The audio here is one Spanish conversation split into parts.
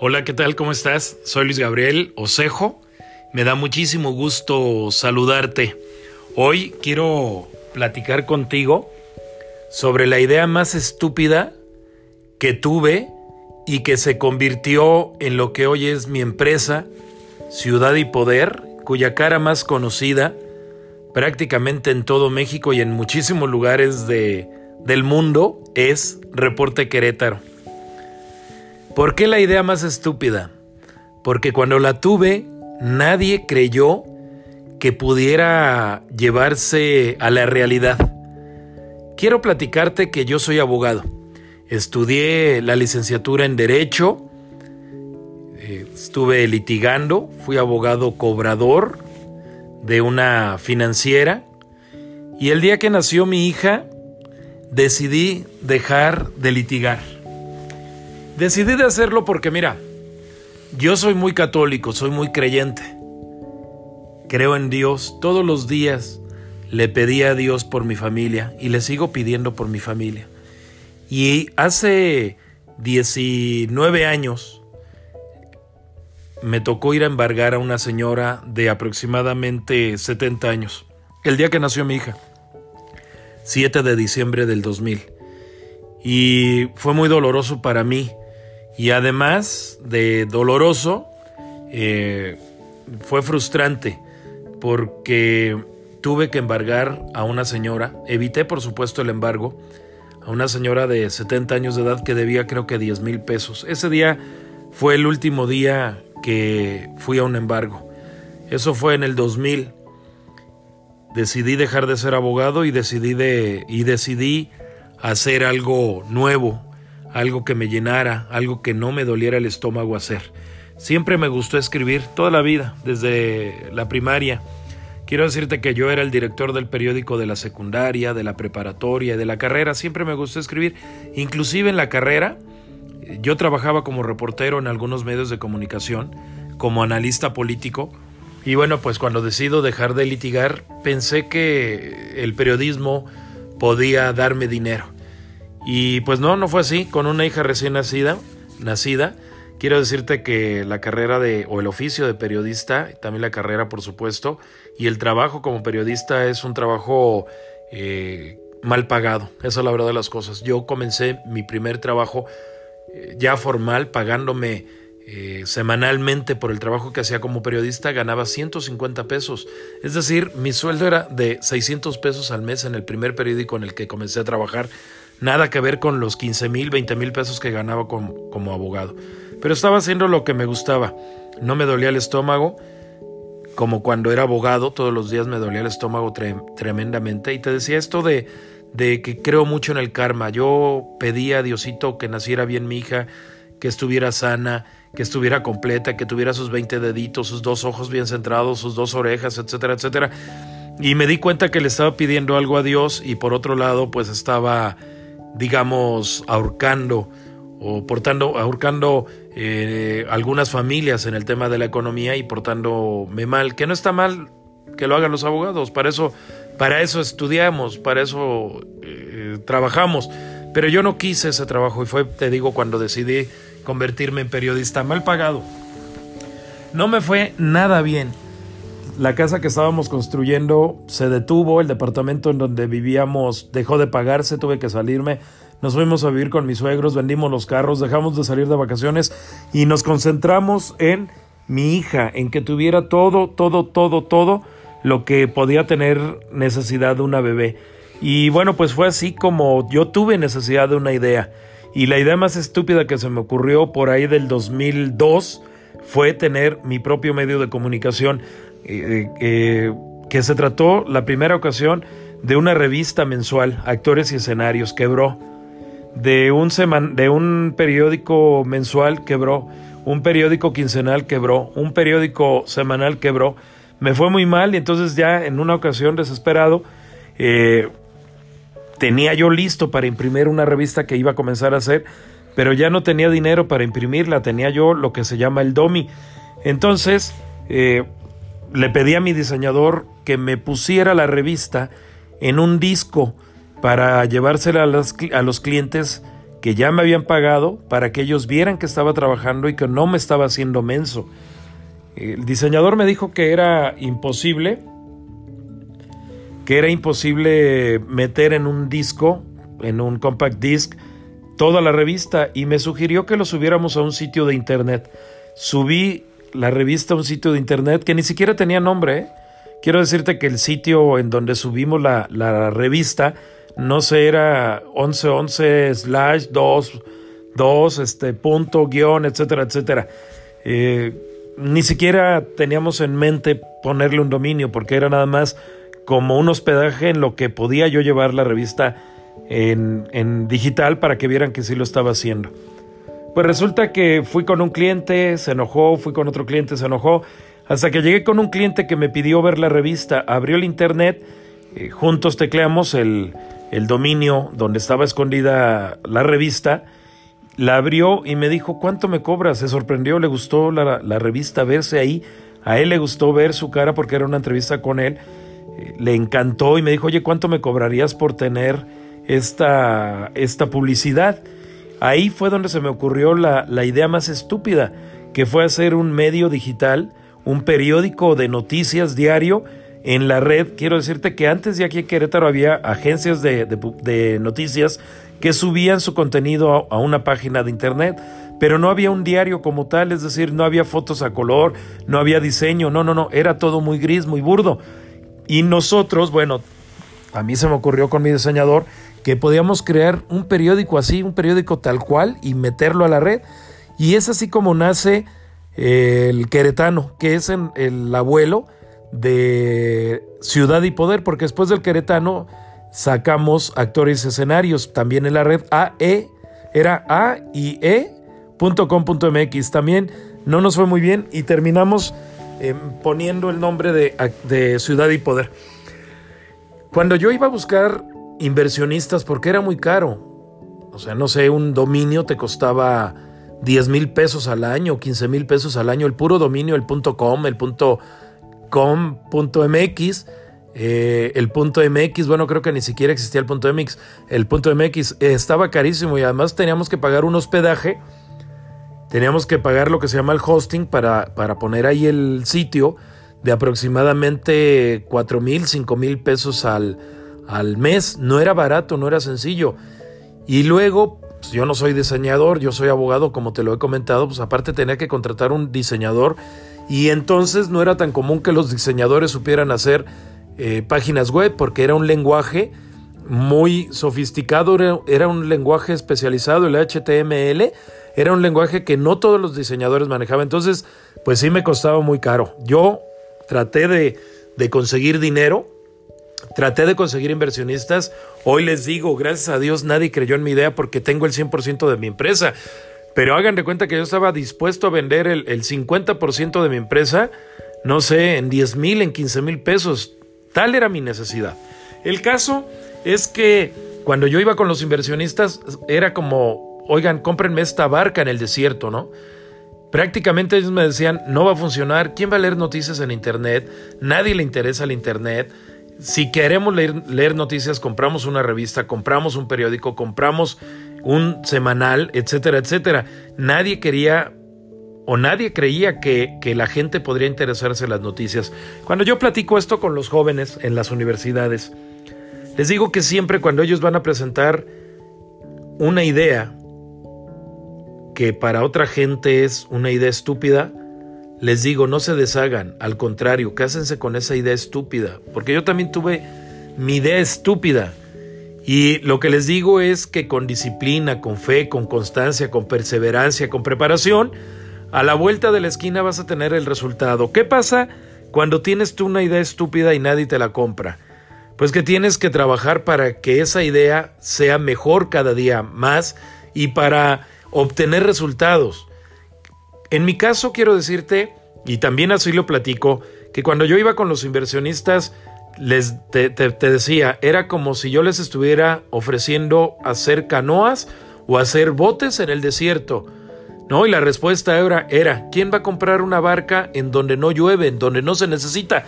Hola, ¿qué tal? ¿Cómo estás? Soy Luis Gabriel Osejo. Me da muchísimo gusto saludarte. Hoy quiero platicar contigo sobre la idea más estúpida que tuve y que se convirtió en lo que hoy es mi empresa, Ciudad y Poder, cuya cara más conocida prácticamente en todo México y en muchísimos lugares de, del mundo es Reporte Querétaro. ¿Por qué la idea más estúpida? Porque cuando la tuve, nadie creyó que pudiera llevarse a la realidad. Quiero platicarte que yo soy abogado. Estudié la licenciatura en Derecho, eh, estuve litigando, fui abogado cobrador de una financiera y el día que nació mi hija decidí dejar de litigar. Decidí de hacerlo porque mira, yo soy muy católico, soy muy creyente. Creo en Dios. Todos los días le pedí a Dios por mi familia y le sigo pidiendo por mi familia. Y hace 19 años me tocó ir a embargar a una señora de aproximadamente 70 años, el día que nació mi hija, 7 de diciembre del 2000. Y fue muy doloroso para mí y además de doloroso, eh, fue frustrante porque tuve que embargar a una señora, evité por supuesto el embargo, a una señora de 70 años de edad que debía creo que 10 mil pesos. Ese día fue el último día que fui a un embargo. Eso fue en el 2000. Decidí dejar de ser abogado y decidí, de, y decidí hacer algo nuevo, algo que me llenara, algo que no me doliera el estómago hacer. Siempre me gustó escribir toda la vida, desde la primaria. Quiero decirte que yo era el director del periódico de la secundaria, de la preparatoria de la carrera. Siempre me gustó escribir. Inclusive en la carrera, yo trabajaba como reportero en algunos medios de comunicación, como analista político. Y bueno, pues cuando decido dejar de litigar, pensé que el periodismo podía darme dinero. Y pues no, no fue así. Con una hija recién nacida, nacida, quiero decirte que la carrera de, o el oficio de periodista, también la carrera por supuesto, y el trabajo como periodista es un trabajo eh, mal pagado. Esa es la verdad de las cosas. Yo comencé mi primer trabajo eh, ya formal, pagándome eh, semanalmente por el trabajo que hacía como periodista, ganaba 150 pesos. Es decir, mi sueldo era de 600 pesos al mes en el primer periódico en el que comencé a trabajar Nada que ver con los 15 mil, 20 mil pesos que ganaba como, abogado. Pero estaba haciendo lo que me gustaba. No me dolía el estómago, como cuando era abogado, todos los días me dolía el estómago tremendamente. Y te decía esto de, de que creo mucho en el karma. Yo pedía a Diosito que naciera bien mi hija, que estuviera sana, que estuviera completa, que tuviera sus 20 deditos, sus dos ojos bien centrados, sus dos orejas, etcétera, etcétera. Y me di cuenta que le estaba pidiendo algo a Dios y por otro lado pues estaba digamos, ahorcando o portando, ahorcando eh, algunas familias en el tema de la economía y portándome mal, que no está mal que lo hagan los abogados, para eso, para eso estudiamos, para eso eh, trabajamos, pero yo no quise ese trabajo y fue, te digo, cuando decidí convertirme en periodista mal pagado. No me fue nada bien la casa que estábamos construyendo se detuvo, el departamento en donde vivíamos dejó de pagarse, tuve que salirme, nos fuimos a vivir con mis suegros, vendimos los carros, dejamos de salir de vacaciones y nos concentramos en mi hija, en que tuviera todo, todo, todo, todo lo que podía tener necesidad de una bebé. Y bueno, pues fue así como yo tuve necesidad de una idea. Y la idea más estúpida que se me ocurrió por ahí del 2002 fue tener mi propio medio de comunicación. Eh, eh, que se trató la primera ocasión de una revista mensual, Actores y Escenarios, quebró. De un, de un periódico mensual quebró, un periódico quincenal quebró, un periódico semanal quebró. Me fue muy mal y entonces ya en una ocasión desesperado eh, tenía yo listo para imprimir una revista que iba a comenzar a hacer, pero ya no tenía dinero para imprimirla, tenía yo lo que se llama el DOMI. Entonces, le pedí a mi diseñador que me pusiera la revista en un disco para llevársela a los, clientes que ya me habían pagado para que ellos vieran que estaba trabajando y que no me estaba haciendo menso. El diseñador me dijo que era imposible, que era imposible meter en un disco, en un compact disc, toda la revista y me sugirió que lo subiéramos a un sitio de internet. Subí la revista un sitio de internet que ni siquiera tenía nombre. ¿eh? Quiero decirte que el sitio en donde subimos la, la revista, no sé, era 1111 slash 2, 2, este, punto, guion, etcétera, etcétera. Eh, ni siquiera teníamos en mente ponerle un dominio porque era nada más como un hospedaje en lo que podía yo llevar la revista en, en digital para que vieran que sí lo estaba haciendo. Pues resulta que fui con un cliente, se enojó, fui con otro cliente, se enojó, hasta que llegué con un cliente que me pidió ver la revista, abrió el internet, eh, juntos tecleamos el, el dominio donde estaba escondida la revista, la abrió y me dijo, ¿cuánto me cobras? Se sorprendió, le gustó la, la, revista verse ahí, a él le gustó ver su cara porque era una entrevista con él, eh, le encantó y me dijo, oye, ¿cuánto me cobrarías por tener esta, esta publicidad? Ahí fue donde se me ocurrió la, la idea más estúpida, que fue hacer un medio digital, un periódico de noticias diario, en la red, quiero decirte que antes de aquí en Querétaro había agencias de, noticias que subían su contenido a, una página de internet, pero no había un diario como tal, es decir, no había fotos a color, no había diseño, no, no, no, era todo muy gris, muy burdo. Y nosotros, bueno, a mí se me ocurrió con mi diseñador que podíamos crear un periódico así, un periódico tal cual y meterlo a la red. Y es así como nace el queretano, que es el abuelo de Ciudad y Poder, porque después del Queretano sacamos actores escenarios también en la red AE, era A y E.com.mx. También no nos fue muy bien y terminamos eh, poniendo el nombre de, de Ciudad y Poder. Cuando yo iba a buscar inversionistas, porque era muy caro, o sea, no sé, un dominio te costaba 10 mil pesos al año, 15 mil pesos al año, el puro dominio, el punto com, el punto com.mx. Eh, el MX, bueno, creo que ni siquiera existía el punto MX. El punto MX estaba carísimo y además teníamos que pagar un hospedaje. Teníamos que pagar lo que se llama el hosting para, para poner ahí el sitio de aproximadamente 4 mil, 5 mil pesos al, al mes. No era barato, no era sencillo. Y luego, pues, yo no soy diseñador, yo soy abogado, como te lo he comentado, pues aparte tenía que contratar un diseñador y entonces no era tan común que los diseñadores supieran hacer eh, páginas web porque era un lenguaje muy sofisticado, era, un lenguaje especializado, el HTML, era un lenguaje que no todos los diseñadores manejaban, entonces pues sí me costaba muy caro. Yo traté de, de conseguir dinero, traté de conseguir inversionistas, hoy les digo, gracias a Dios nadie creyó en mi idea porque tengo el 100% de mi empresa. Pero hagan de cuenta que yo estaba dispuesto a vender el, 50% de mi empresa, no sé, en 10 mil, en 15 mil pesos. Tal era mi necesidad. El caso es que cuando yo iba con los inversionistas era como, oigan, cómprenme esta barca en el desierto, ¿no? Prácticamente ellos me decían, no va a funcionar, ¿quién va a leer noticias en Internet? Nadie le interesa el Internet. Si queremos leer, noticias, compramos una revista, compramos un periódico, compramos un semanal, etcétera, etcétera. Nadie quería o nadie creía que, que, la gente podría interesarse en las noticias. Cuando yo platico esto con los jóvenes en las universidades, les digo que siempre cuando ellos van a presentar una idea que para otra gente es una idea estúpida, les digo, no se deshagan, al contrario, cásense con esa idea estúpida, porque yo también tuve mi idea estúpida y lo que les digo es que con disciplina, con fe, con constancia, con perseverancia, con preparación, a la vuelta de la esquina vas a tener el resultado. ¿Qué pasa cuando tienes tú una idea estúpida y nadie te la compra? Pues que tienes que trabajar para que esa idea sea mejor cada día más y para obtener resultados. En mi caso quiero decirte, y también así lo platico, que cuando yo iba con los inversionistas, les te, decía, era como si yo les estuviera ofreciendo hacer canoas o hacer botes en el desierto. ¿No? Y la respuesta era, era, ¿quién va a comprar una barca en donde no llueve, en donde no se necesita?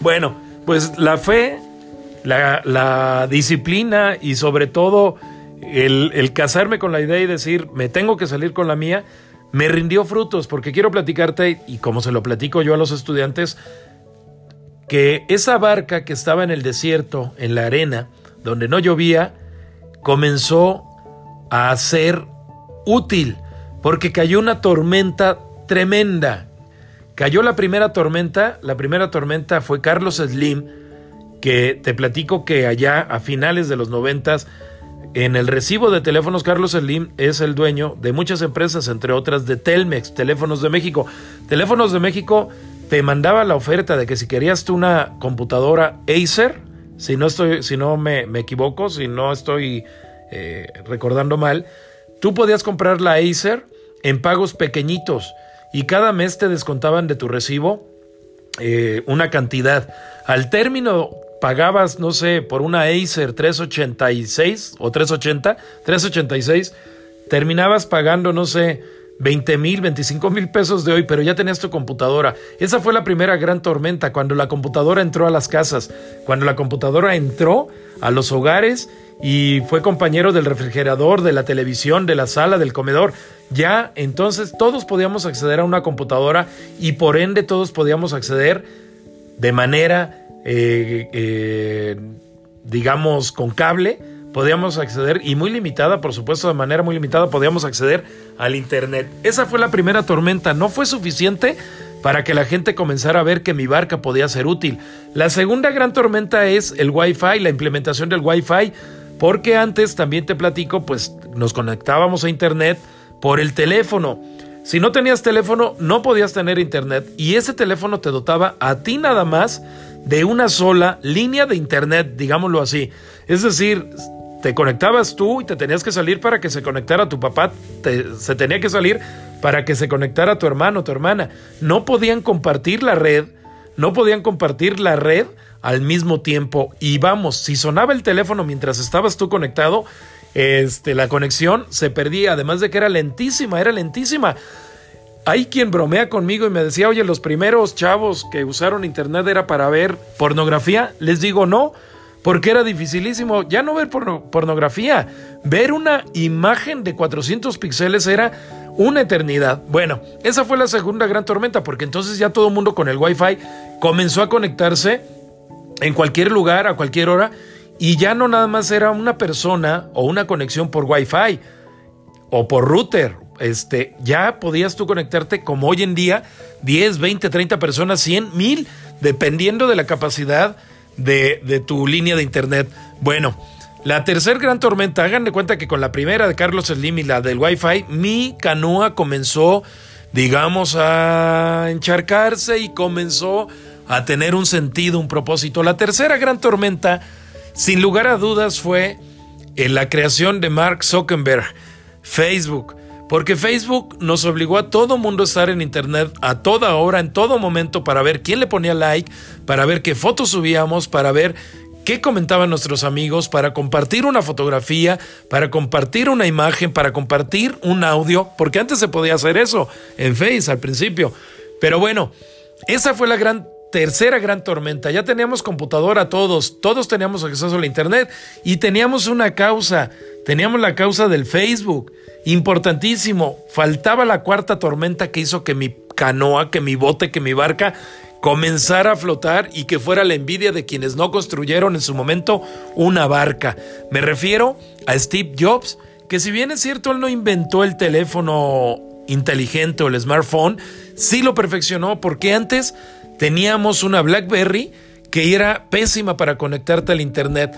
Bueno, pues la fe, la, la disciplina y sobre todo el, casarme con la idea y decir, me tengo que salir con la mía, me rindió frutos, porque quiero platicarte, y como se lo platico yo a los estudiantes, que esa barca que estaba en el desierto, en la arena, donde no llovía, comenzó a ser útil, porque cayó una tormenta tremenda. Cayó la primera tormenta, la primera tormenta fue Carlos Slim, que te platico que allá a finales de los noventas, en el recibo de teléfonos, Carlos Slim es el dueño de muchas empresas, entre otras de Telmex, Teléfonos de México. Teléfonos de México te mandaba la oferta de que si querías tú una computadora Acer, si no, estoy, si no me, equivoco, si no estoy eh, recordando mal, tú podías comprar la Acer en pagos pequeñitos y cada mes te descontaban de tu recibo eh, una cantidad. Al término pagabas, no sé, por una Acer 386 o 380, 386, terminabas pagando, no sé, 20 mil, 25 mil pesos de hoy, pero ya tenías tu computadora. Esa fue la primera gran tormenta, cuando la computadora entró a las casas, cuando la computadora entró a los hogares y fue compañero del refrigerador, de la televisión, de la sala, del comedor. Ya entonces todos podíamos acceder a una computadora y por ende todos podíamos acceder de manera eh, eh, digamos, con cable, podíamos acceder, y muy limitada, por supuesto, de manera muy limitada, podíamos acceder al Internet. Esa fue la primera tormenta, no fue suficiente para que la gente comenzara a ver que mi barca podía ser útil. La segunda gran tormenta es el Wi-Fi, la implementación del Wi-Fi, porque antes también te platico, pues nos conectábamos a Internet por el teléfono. Si no tenías teléfono, no podías tener internet y ese teléfono te dotaba a ti nada más de una sola línea de internet, digámoslo así. Es decir, te conectabas tú y te tenías que salir para que se conectara tu papá, se tenía que salir para que se conectara tu hermano, tu hermana. No podían compartir la red, no podían compartir la red al mismo tiempo. Y vamos, si sonaba el teléfono mientras estabas tú conectado, este, la conexión se perdía, además de que era lentísima, era lentísima. Hay quien bromea conmigo y me decía, oye, los primeros chavos que usaron internet era para ver pornografía. Les digo no, porque era dificilísimo ya no ver pornografía. Ver una imagen de 400 píxeles era una eternidad. Bueno, esa fue la segunda gran tormenta, porque entonces ya todo el mundo con el Wi-Fi comenzó a conectarse en cualquier lugar, a cualquier hora, y ya no nada más era una persona o una conexión por Wi-Fi o por router este, ya podías tú conectarte como hoy en día, 10, 20, 30 personas, 100, 1000, dependiendo de la capacidad de, tu línea de internet. Bueno, la tercera gran tormenta, hagan de cuenta que con la primera de Carlos Slim y la del Wi-Fi, mi canoa comenzó, digamos, a encharcarse y comenzó a tener un sentido, un propósito. La tercera gran tormenta, sin lugar a dudas, fue en la creación de Mark Zuckerberg, Facebook. Porque Facebook nos obligó a todo mundo a estar en Internet a toda hora, en todo momento, para ver quién le ponía like, para ver qué fotos subíamos, para ver qué comentaban nuestros amigos, para compartir una fotografía, para compartir una imagen, para compartir un audio, porque antes se podía hacer eso en Face al principio. Pero bueno, esa fue la gran tercera gran tormenta. Ya teníamos computadora todos, todos teníamos acceso a la internet y teníamos una causa, teníamos la causa del Facebook. Importantísimo, faltaba la cuarta tormenta que hizo que mi canoa, que mi bote, que mi barca comenzara a flotar y que fuera la envidia de quienes no construyeron en su momento una barca. Me refiero a Steve Jobs, que si bien es cierto él no inventó el teléfono inteligente o el smartphone, sí lo perfeccionó porque antes teníamos una BlackBerry que era pésima para conectarte al Internet.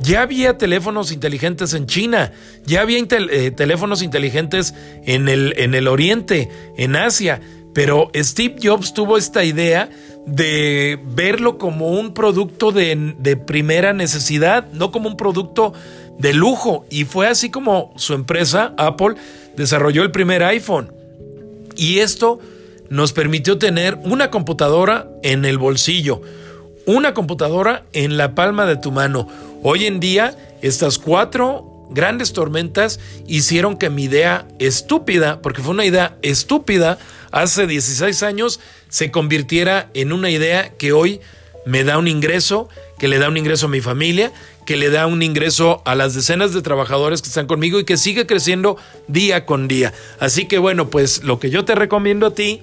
Ya había teléfonos inteligentes en China, ya había eh, teléfonos inteligentes en el, en el Oriente, en Asia, pero Steve Jobs tuvo esta idea de verlo como un producto de, de, primera necesidad, no como un producto de lujo. Y fue así como su empresa, Apple, desarrolló el primer iPhone. Y esto nos permitió tener una computadora en el bolsillo, una computadora en la palma de tu mano, Hoy en día, estas cuatro grandes tormentas hicieron que mi idea estúpida, porque fue una idea estúpida hace 16 años, se convirtiera en una idea que hoy me da un ingreso, que le da un ingreso a mi familia, que le da un ingreso a las decenas de trabajadores que están conmigo y que sigue creciendo día con día. Así que bueno, pues lo que yo te recomiendo a ti,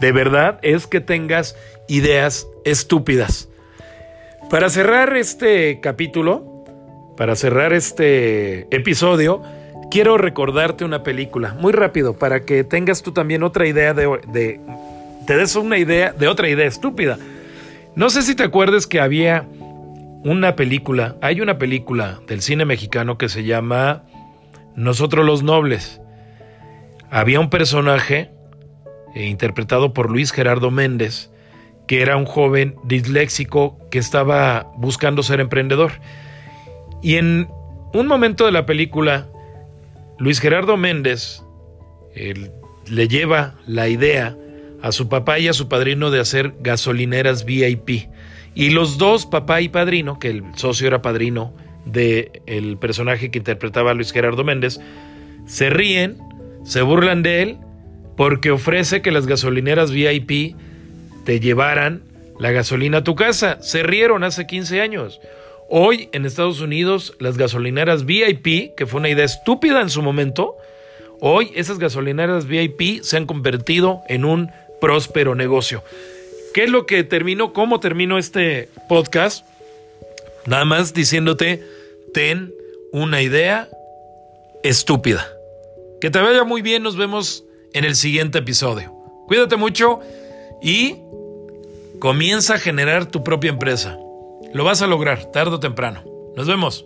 de verdad, es que tengas ideas estúpidas. Para cerrar este capítulo, para cerrar este episodio, quiero recordarte una película, muy rápido, para que tengas tú también otra idea de, te des una idea de otra idea estúpida. No sé si te acuerdas que había una película, hay una película del cine mexicano que se llama Nosotros los Nobles. Había un personaje eh, interpretado por Luis Gerardo Méndez, que era un joven disléxico que estaba buscando ser emprendedor. Y en un momento de la película, Luis Gerardo Méndez le lleva la idea a su papá y a su padrino de hacer gasolineras VIP. Y los dos, papá y padrino, que el socio era padrino del el personaje que interpretaba a Luis Gerardo Méndez, se ríen, se burlan de él, porque ofrece que las gasolineras VIP te llevaran la gasolina a tu casa. Se rieron hace 15 años. Hoy en Estados Unidos las gasolineras VIP, que fue una idea estúpida en su momento, hoy esas gasolineras VIP se han convertido en un próspero negocio. ¿Qué es lo que termino? ¿Cómo termino este podcast? Nada más diciéndote, ten una idea estúpida. Que te vaya muy bien, nos vemos en el siguiente episodio. Cuídate mucho y comienza a generar tu propia empresa. Lo vas a lograr tarde o temprano. Nos vemos.